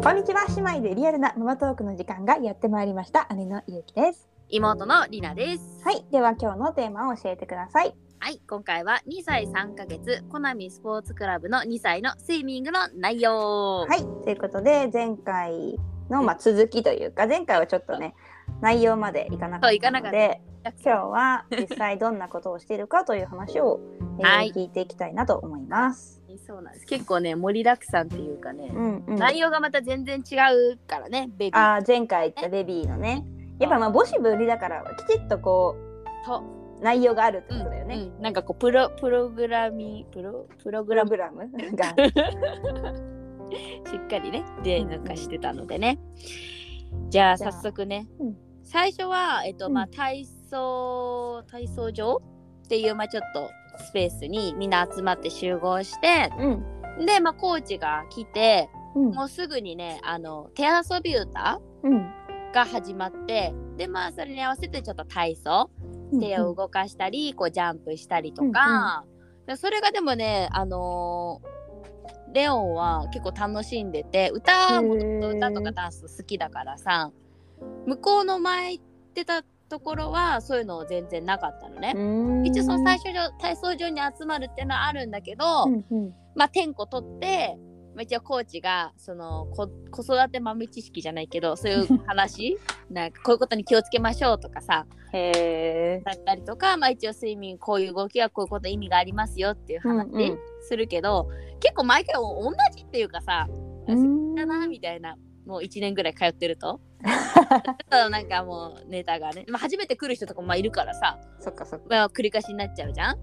こんにちは。姉妹でリアルなママトークの時間がやってまいりました。姉のゆうきです。妹のりなです。はい。では今日のテーマを教えてください。はい、今回は2歳3ヶ月、コナミスポーツクラブの2歳のスイミングの内容。はい。ということで前回のまあ続きというか前回はちょっとね内容までいかなかったので今日は実際どんなことをしているかという話を、えーはい。聞いていきたいなと思います。そうなんです。結構ね、盛りだくさんっていうかね、うんうん、内容がまた全然違うからね、ベビー。あー前回言ったベビーのね。やっぱまあ母子分離だからきちっとこと、う。内容があるってことだよね。うんなんかこうプロプログラミプロプログプラム？が。しっかりねでなんかしてたのでね。じゃあ早速ね、うん。最初はえっとまあうん。体操体操場っていうまあちょっとスペースにみんな集まって集合してうん。でまあコーチが来てうん。もうすぐにねあの手遊び歌うん。が始まってでまあそれに合わせてちょっと体操手を動かしたり、こうジャンプしたりとか、でそれがでもねあのーレオンは結構楽しんでて歌も歌とかダンス好きだからさ向こうの前行ってたところはそういうの全然なかったのね。うん。一応その最初上体操場に集まるっていうのはあるんだけど、うんうん。まあ点呼取って、まあ、一応コーチがそのこ子育て豆知識じゃないけどそういう話？なんかこういうことに気をつけましょうとかさへえ。だったりとか、まあ、一応睡眠こういう動きはこういうこと意味がありますよっていう話うんうん。するけど、結構毎回同じっていうかさうん。だなみたいなもう1年ぐらい通ってると なんかもうネタがね、まあ、初めて来る人とかもまあいるからさ、そっかそっか。まあ、繰り返しになっちゃうじゃん。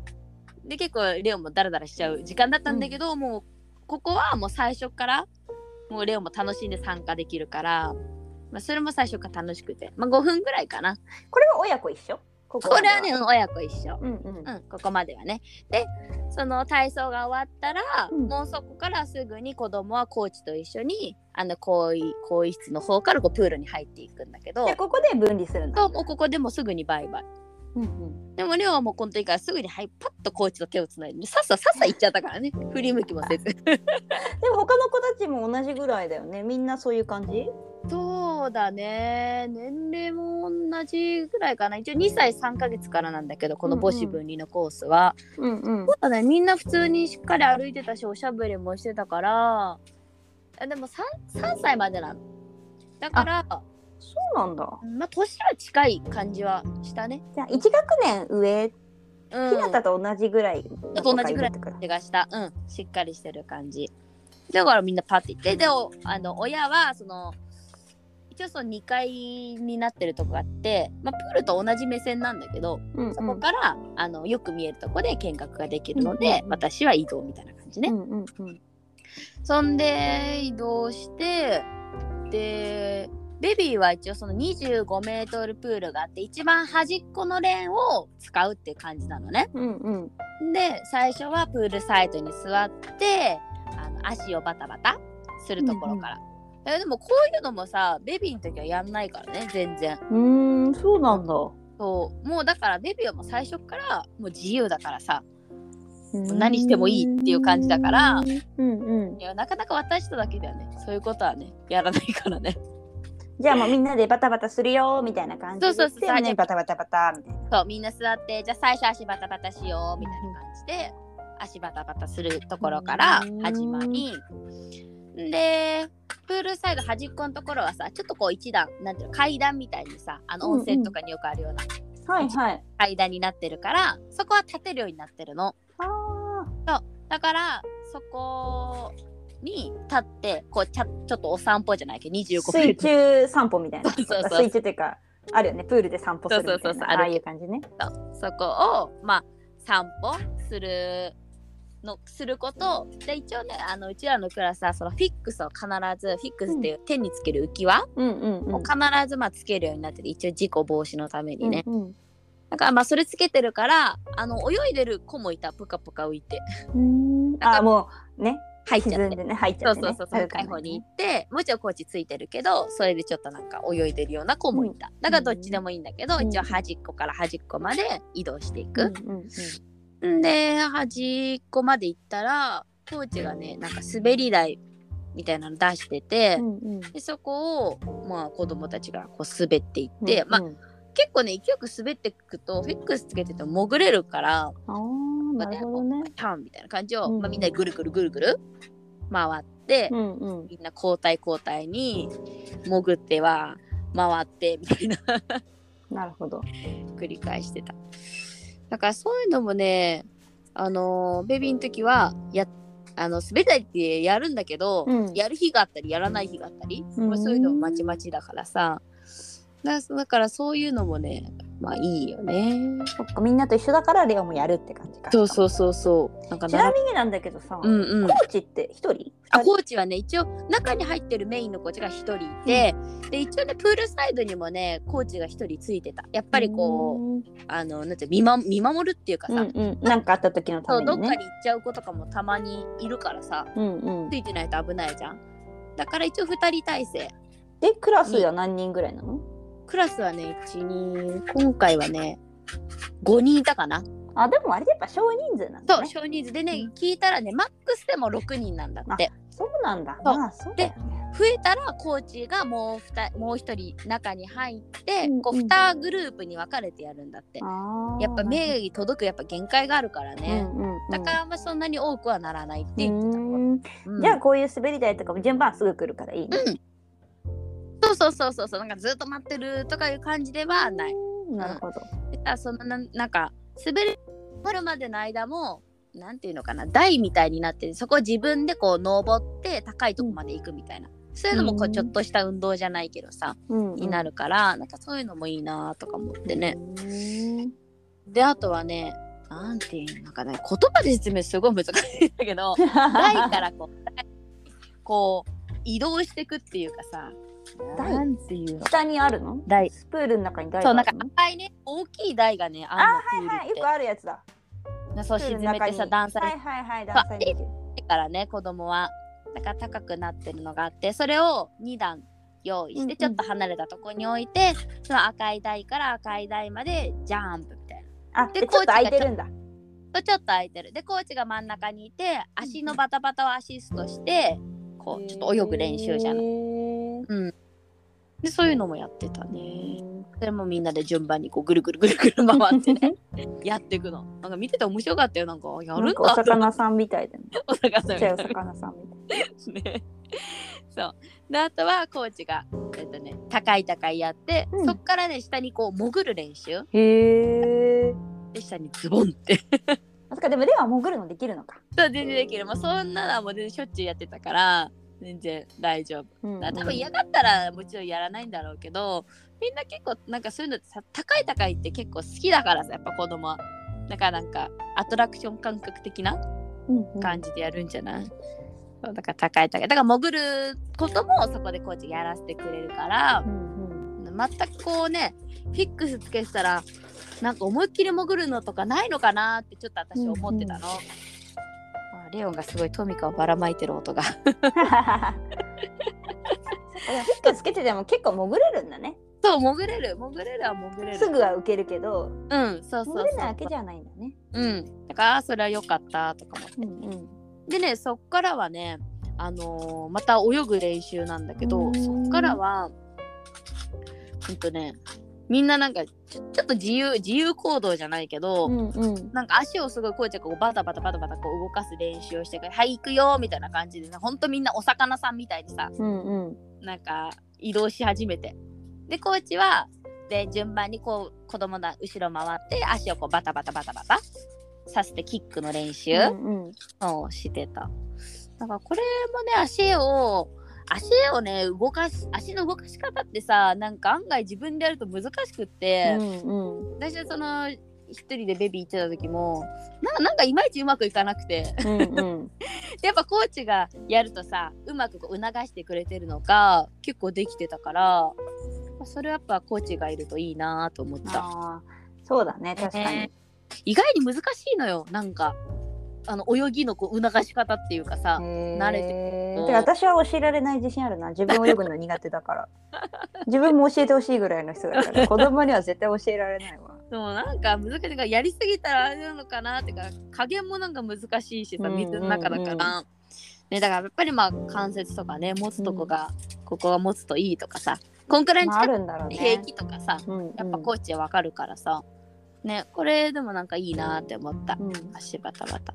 で結構レオンもダラダラしちゃう時間だったんだけど、もうここはもう最初からもうレオンも楽しんで参加できるから、まあ、それも最初から楽しくて、まあ、5分ぐらいかな。これは親子一緒？ここれはね、うん親子一緒。うんうん。うん、ここまではね。で、その体操が終わったら、うんもうそこからすぐに子供はコーチと一緒に、あの、更衣、更衣室の方からこうプールに入っていくんだけどで、ここで分離するんだ。そうもうここでもうすぐにバイバイ。うんうん。でも、レオはもうこの時からすぐに、はい、パッとコーチと手をつないで、さっささっさ行っちゃったからね。振り向きもせず。でも他の子たちも同じぐらいだよね。みんなそういう感じ？そうだね。年齢も同じぐらいかな。一応2歳3ヶ月からなんだけど、この母子分離のコースは。うんうんそうだね、みんな普通にしっかり歩いてたし、おしゃべりもしてたから、あでも 3, 3歳までなの。だから、そうなんだ。まあ、年は近い感じはしたね。じゃあ1学年上、うん。ひなたと同じぐらいの子がいるってこと気がした。うん、しっかりしてる感じ。だからみんなパッて行って、で、おあの親は、その、一応その2階になってるとこがあって、まあ、プールと同じ目線なんだけど、うんうんそこからあのよく見えるとこで見学ができるので、うんうんうん私は移動みたいな感じね。うんうんうんそんで移動してでベビーは一応その25メートルプールがあって一番端っこのレーンを使うっていう感じなのね。うんうんで最初はプールサイドに座ってあの足をバタバタするところから。えでもこういうのもさベビーの時はやんないからね全然。うーんそうなんだ。そう。もうだからベビーはもう最初からもう自由だからさ。何してもいいっていう感じだから。うんうん。いやなかなか私とだけではね。そういうことはねやらないからね。じゃあもうみんなでバタバタするよみたいな感じで。そうそうそうでねバタバタバタみたいな。そうみんな座ってじゃあ最初足バタバタしようみたいな感じで足バタバタするところから始まり。でプールサイド端っこのところはさちょっとこう一段なんていうの階段みたいにさあの温泉とかによくあるようなはいはい。階段になってるからそこは立てるようになってるの。あだからそこに立ってこうちゃちょっとお散歩じゃないけど25ー水中散歩みたいな。そうそうそう。水中っていうかあるよね。プールで散歩するみたいな。そうそうそうそう。ああいう感じね。そこをまあ散歩するのすること。で一応ねあのうちらのクラスはそのフィックスを必ずフィックスっていう手につける浮き輪うん。うんうん。を必ずまあつけるようになってて一応事故防止のためにね、うんだからまあそれつけてるからあの泳いでる子もいたぷかぷか浮いて。うん。あもうね。入っちゃって。ね入っちそうゃってね。そうそうそう海方に行ってもちろんコーチついてるけどそれでちょっとなんか泳いでるような子もいた、だからどっちでもいいんだけど、うん。一応端っこから端っこまで移動していうんく、うんんで端っこまで行ったらコーチがねなんか滑り台みたいなの出してて、うんうんでそこを、まあ、子供たちがこう滑っていって、まあ、うん結構ね勢いよく滑っていくとフィックスつけてても潜れるからあーなるほどね。タンみたいな感じを、うんまあ、みんなでぐるぐるぐるぐる回って、うんうん。みんな交代交代に潜っては回ってみたいななるほど。繰り返してただからそういうのもねあのーベビーの時はやあの滑り台ってやるんだけど、うん。やる日があったりやらない日があったり、うん。まあ、そういうのもまちまちだからさ。だだからそういうのもねまあいいよね。そっかみんなと一緒だからレオもやるって感じか。そうそうそうそう。なんかちなみになんだけどさ、うんうん。コーチって一人？あコーチはね一応中に入ってるメインのコーチが1人いて、で一応ねプールサイドにもねコーチが1人ついてた。やっぱりこう、うあのなんて見,、ま、見守るっていうかさ、んうんうん、なんかあった時のたそうめにね。どっかに行っちゃう子とかもたまにいるからさ。うんうん。つ。いてないと危ないじゃん。だから一応2人体制。でクラスは何人ぐらいなの？クラスはね12今回はね5人いたかな。あでもあれやっぱ少人数なんだね。そう少人数。でね聞いたらねマックスでも6人なんだって。そうなんだ。まあそうだよね。増えたらコーチがもうふたもう一人中に入って、うんうん。こう2グループに分かれてやるんだって、あー。やっぱ目に届くやっぱ限界があるからね、うんうんうん。だからまあそんなに多くはならないってう言ってた、ん。うん。じゃあこういう滑り台とかも順番すぐ来るからいいね。そうそうそうそうそう。なんかずっと待ってるとかいう感じではない。うん。なるほど。でさそのななんか滑りるまでの間もなんていうのかな。台みたいになっててそこを自分でこう登って高いとこまで行くみたいな、そういうのもこううんちょっとした運動じゃないけどさ、うんうん。になるからなんかそういうのもいいなとか思ってね、うんであとはねなんていうのかな。言葉で説明すごい難しいんだけど 台からこうこう移動していくっていうかさ台なんていうの？下にあるの？台スプールの中に台そうなんか？赤いね大きい台がねあんのあはいはいよくあるやつだ。なそう沈めてさ段差にはいはいはい段差に。からね子供はだから高くなってるのがあってそれを2段用意うんうんしてちょっと離れたとこに置いて、その赤い台から赤い台までジャンプみたいな。あででちょっと空いてるんだ。とちょっと空いてるでコーチが真ん中にいて足のバタバタをアシストしてこうちょっと泳ぐ練習じゃない。ない。でそういうのもやってたね。それもみんなで順番にこうぐるぐるぐるぐる回ってね やっていくの。なんか見てて面白かったよなんかやるんだお魚さんみたいだね。お魚ちっちゃいおみたいな魚さんみたい。ね。そう。で、あとはコーチが、えっとね、高い高いやって、うんそっからね、下にこう潜る練習。へえ。で、下にズボンって。あそっかでもレオは潜るのできるのか。そう、全然できる。もうそんなのはもう全然しょっちゅうやってたから、全然大丈夫。うんうん多分嫌がったらもちろんやらないんだろうけど、みんな結構なんかそういうのさ、高い高いって結構好きだからさ、やっぱ子供は。だからなんかアトラクション感覚的なうんうん感じでやるんじゃない、そうだから高い高い。だから潜ることもそこでコーチがやらせてくれるからう、んうん全くこうねフィックスつけてたらなんか思いっきり潜るのとかないのかなってちょっと私思ってたの。あレオンがすごいトミカをばらまいてる音が。いやフィックつけてても結構潜れるんだね。そう潜れる潜れるは潜れる。すぐは受けるけどうんそうそう潜れないそうわけじゃないんだね。うん。だからあそれは良かったとか思って。うんうん。でねそっからはねあのーまた泳ぐ練習なんだけうどんそっからはほんとねみんななんかちょちょっと自由自由行動じゃないけど、うんうん。なんか足をすごいこうやってこうバタバタバタバタこう動かす練習をしてはい行くよみたいな感じでねほんとみんなお魚さんみたいにさうんうん。なんか移動し始めてでコーチはで順番にこう子供の後ろ回って足をこうバタバタバタバタさせてキックの練習うんうん。をしてた。だからこれもね足を足をね動かし足の動かし方ってさなんか案外自分でやると難しくって、うんうん。私はその一人でベビー行ってた時もななんかいまいちうまくいかなくてうんうん。やっぱコーチがやるとさうまくこう促してくれてるのか結構できてたからまあそれはやっぱコーチがいるといいなと思ったそうだね、確かに。意外に難しいのよなんかあの泳ぎのこう促し方っていうかさ慣れててうんてか私は教えられない。自信あるな。自分泳ぐの苦手だから。自分も教えてほしいぐらいの人だから、子供には絶対教えられないわ。でもなんか難しいからやりすぎたらあれなのかなってか加減もなんか難しいしさうん水の中だから、うんね、だからやっぱりまあ関節とかね持つとこが、ここが持つといいとかさこんくらいに近くるんだろうね。平気とかさ、うんうん、やっぱコーチはわかるからさ、ねこれでもなんかいいなって思った、うん。足バタバタ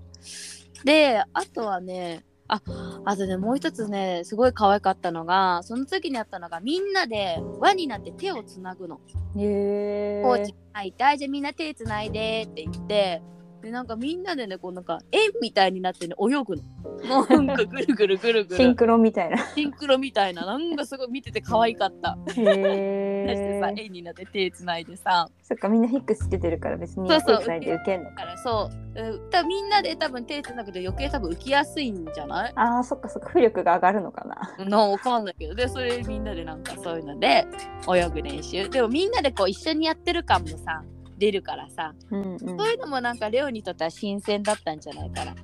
であとはねああとねもう一つねすごい可愛かったのがその時にあったのがみんなで輪になって手をつなぐのへえ。コーチが入って「はいじゃあみんな手つないで」って言ってでなんかみんなでねこうなんか円みたいになってね泳ぐのもうなんかぐるぐるぐるぐるシンクロみたいな。シンクロみたいななんかすごい見てて可愛かった。へそしてさえ。円になって手つないでさそっかみんなヒックスつけてるから別にそうそう手つないで受けんのだ。からそううん多分みんなで多分手つなぐと余計多分浮きやすいんじゃない？ああそっかそっか浮力が上がるのかな。なわかんないけどでそれみんなでなんかそういうので泳ぐ練習でもみんなでこう一緒にやってる感もさ出るからさ。うんうん。そういうのもなんかレオにとっては新鮮だったんじゃないかな。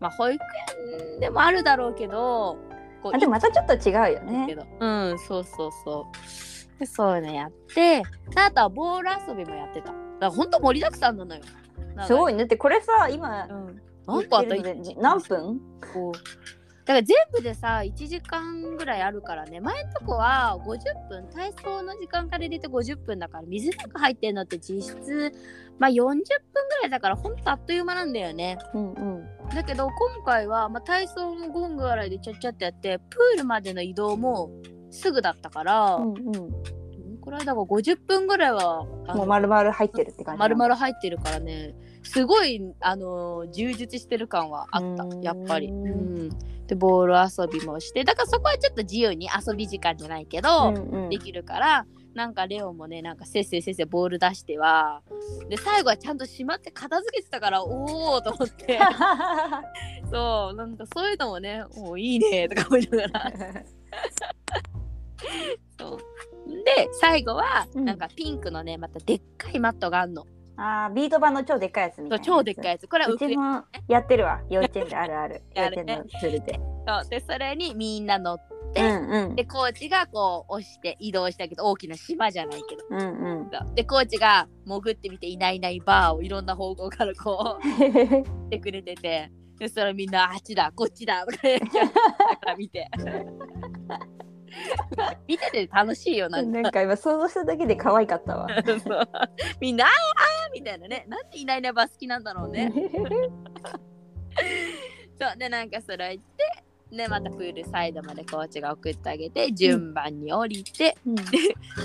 まあ保育園でもあるだろうけどこうあでもまたちょっと違うよけね。ど。うんそうそうそう。でそういうのやってであとはボール遊びもやってた。だからほんと盛りだくさんなのよ。い、すごいね。だってこれさ今うん、何個あった？言ってるので何分？こうだから全部でさ1時間ぐらいあるからね。前のとこは50分体操の時間から入れて50分だから水の中入ってんのって実質まあ40分ぐらいだからほんとあっという間なんだよね。うんうん。だけど今回は、まあ、体操も5分ぐらいでちゃっちゃってやってプールまでの移動もすぐだったから、うんうん。どのくらいだか50分ぐらいはもう丸々入ってるって感じ。丸々入ってるからね。すごいあの充実してる感はあった。やっぱり、うん、でボール遊びもしてだからそこはちょっと自由に遊び時間じゃないけど、うんうん。できるからなんかレオンもねなんかせっせせっせボール出してはで最後はちゃんとしまって片付けてたからおおと思って。そうなんかそういうのもねおーいいねとか思いながら。そう。で最後はうん。なんかピンクのねまたでっかいマットがあんのあービート板の超でっかいやつみたいな。超でっかいやつ。これはうちもやってるわ幼稚園であるある。幼 やるね。稚園のツールで。そう。でそれにみんな乗ってうんうん。でコーチがこう押して移動したけど大きな島じゃないけど。うんうん。でコーチが潜ってみていないいないバーをいろんな方向からこう してくれててでそれみんなあっちだこっちだとか 見て 見てて楽しいよなんか。なんか今想像しただけで可愛かったわ。みんなあーあーみたいなね。なんでいないいないバー好きなんだろうね。そう。でなんかそれ行ってでまたプールサイドまでコーチが送ってあげて順番に降りて、うん。こ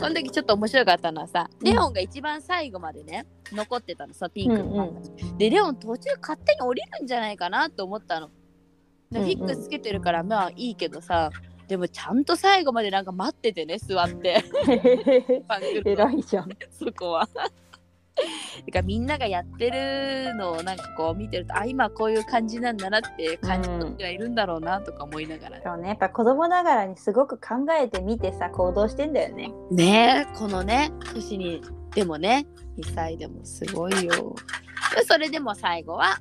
の時ちょっと面白かったのはさ、うん。レオンが一番最後までね残ってたのさピンクのまんまにでレオン途中勝手に降りるんじゃないかなと思ったの。でうんうん。フィックスつけてるからまあいいけどさでもちゃんと最後までなんか待っててね座って 偉いじゃん。そこは。だからみんながやってるのをなんかこう見てるとあ今こういう感じなんだなって感じ取ってはいるんだろうなとか思いながら、そうね、やっぱ子供ながらにすごく考えてみてさ行動してんだよね。ねえこのね年にでもね2歳でもすごいよでそれでも最後は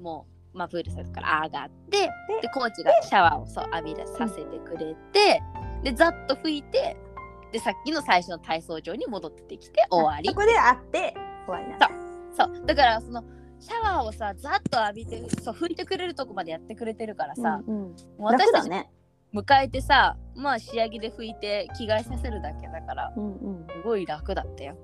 もう、まあ、プールサイドから上がってでコーチがシャワーをそう浴び出させてくれてでざっと拭いてでさっきの最初の体操場に戻ってきて終わりそこで会って終わりなんだ。そうだからそのシャワーをさざっと浴びてそう拭いてくれるとこまでやってくれてるからさ、うんうん、私たち。迎えてさまあ仕上げで拭いて着替えさせるだけだからうんうんすごい楽だったよ。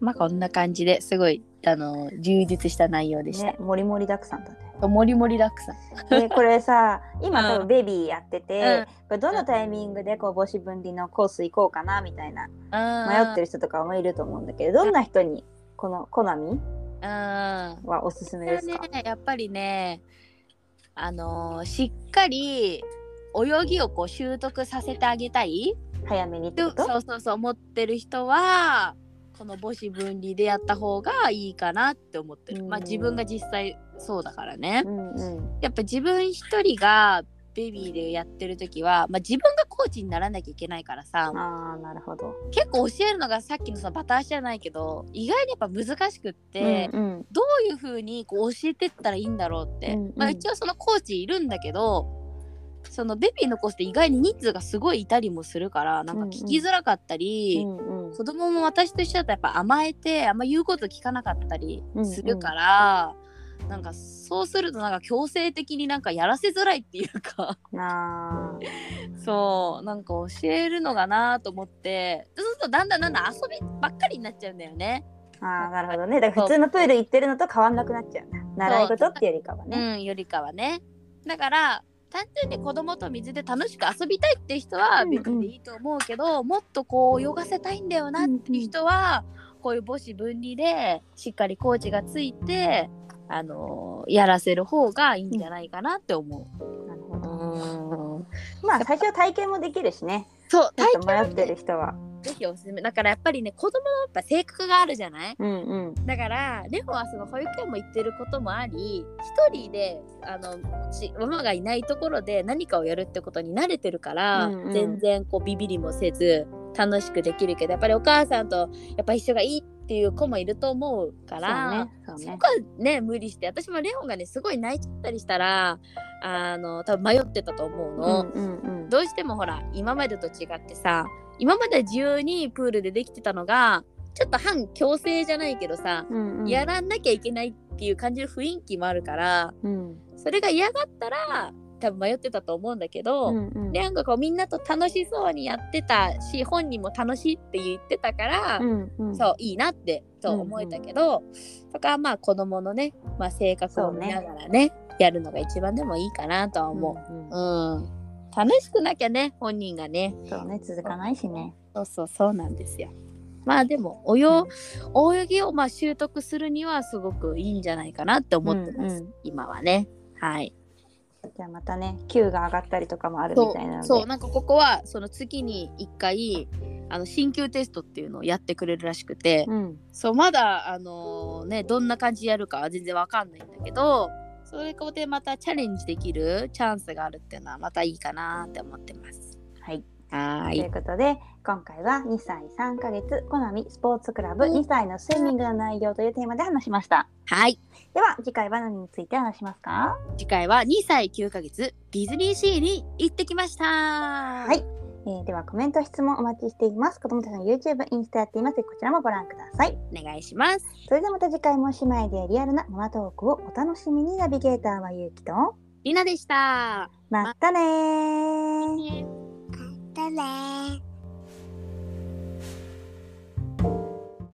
うんうんまあこんな感じですごいあの充実した内容でした。ね、もりもりだくさんだね。もりもりだくさん。でこれさ 今多うん分ベビーやってて、うんどのタイミングでこう母子分離のコース行こうかなみたいな迷ってる。る人とかもいると思うんだけどどんな人にこのコナミうん。はおすすめですか、ね、やっぱりねあのーしっかり泳ぎをこう習得させてあげたい？早めにそうそうそう思ってる人はこの母子分離でやった方がいいかなって思ってる。まあうん自分が実際そうだからね。うんうんやっぱ自分一人がベビーでやってる時は、まあ、自分がコーチにならなきゃいけないからさあーなるほど。結構教えるのがさっきのそのバタ足じゃないけど意外にやっぱ難しくって、うんうんどういう風にこう教えてったらいいんだろうって、うんうんまあ、一応そのコーチいるんだけどそのベビーのコースって意外に人数がすごいいたりもするからなんか聞きづらかったり、うんうん。子供も私と一緒だとやっぱ甘えてあんま言うこと聞かなかったりするから、なんかそうするとなんか強制的になんかやらせづらいっていうか。な そうなんか教えるのかなと思って。そうするとだんだんだんだん遊びばっかりになっちゃうんだよね。あーなるほどね。だから普通のプール行ってるのと変わんなくなっちゃう。習い事ってよりかはうねんよりかはね。だから単純に子供と水で楽しく遊びたいっていう人はうんうん。別にいいと思うけど、もっとこう泳がせたいんだよなっていう人は、こういう母子分離でしっかりコーチがついて、あのーやらせる方がいいんじゃないかなって思なるほう。ど。うん。まあ最初は体験もできるしね。そう体迷ってる人はぜひおすすめ。だからやっぱりね子供のやっぱ性格があるじゃない？うんうん。だからレホはその保育園も行ってることもあり一人であのちママがいないところで何かをやるってことに慣れてるから、うんうん。全然こうビビりもせず楽しくできるけどやっぱりお母さんとやっぱ一緒がいいっていう子もいると思うから。そうねそうね。そこはね無理して私もレオンがねすごい泣いちゃったりしたらあの多分迷ってたと思うの、うんうんうん。どうしてもほら今までと違ってさ今まで自由にプールでできてたのがちょっと反強制じゃないけどさ、うんうん。やらなきゃいけないっていう感じの雰囲気もあるからうん。それが嫌がったら多分迷ってたと思うんだけど、うんうん。レオンがこうみんなと楽しそうにやってたし本人も楽しいって言ってたから、うんうん。そういいなってと思えたけど、そこはまあ子供のね、まあ、性格を見ながらねやるのが一番でもいいかなとは思う。んう。うん、楽しくなきゃね本人がね。そうね続かないしね。そうそうそうなんですよ。まあでも泳泳ぎをまあ習得するにはすごくいいんじゃないかなって思ってます、うんうん。今はね。はい。じゃあまたね Q が上がったりとかもあるみそたいなので。うそうなんかここはその月に1回あの鍼灸テストっていうのをやってくれるらしくて、うん。そうまだあのねどんな感じでやるかは全然わかんないんだけどそれこでまたチャレンジできるチャンスがあるっていうのはまたいいかなって思ってます。はい。はーい。ということで今回は2歳3ヶ月コナミスポーツクラブ2歳のスイミングの内容というテーマで話しました。はい。では次回は何について話しますか？次回は2歳9ヶ月ディズニーシーに行ってきました。はいえーではコメント質問お待ちしています。子供たちの YouTube インスタやっています。こちらもご覧ください。お願いします。それではまた次回も姉妹でリアルなママトークをお楽しみに。ナビゲーターはゆうきと。りなでした。またねー。ねだね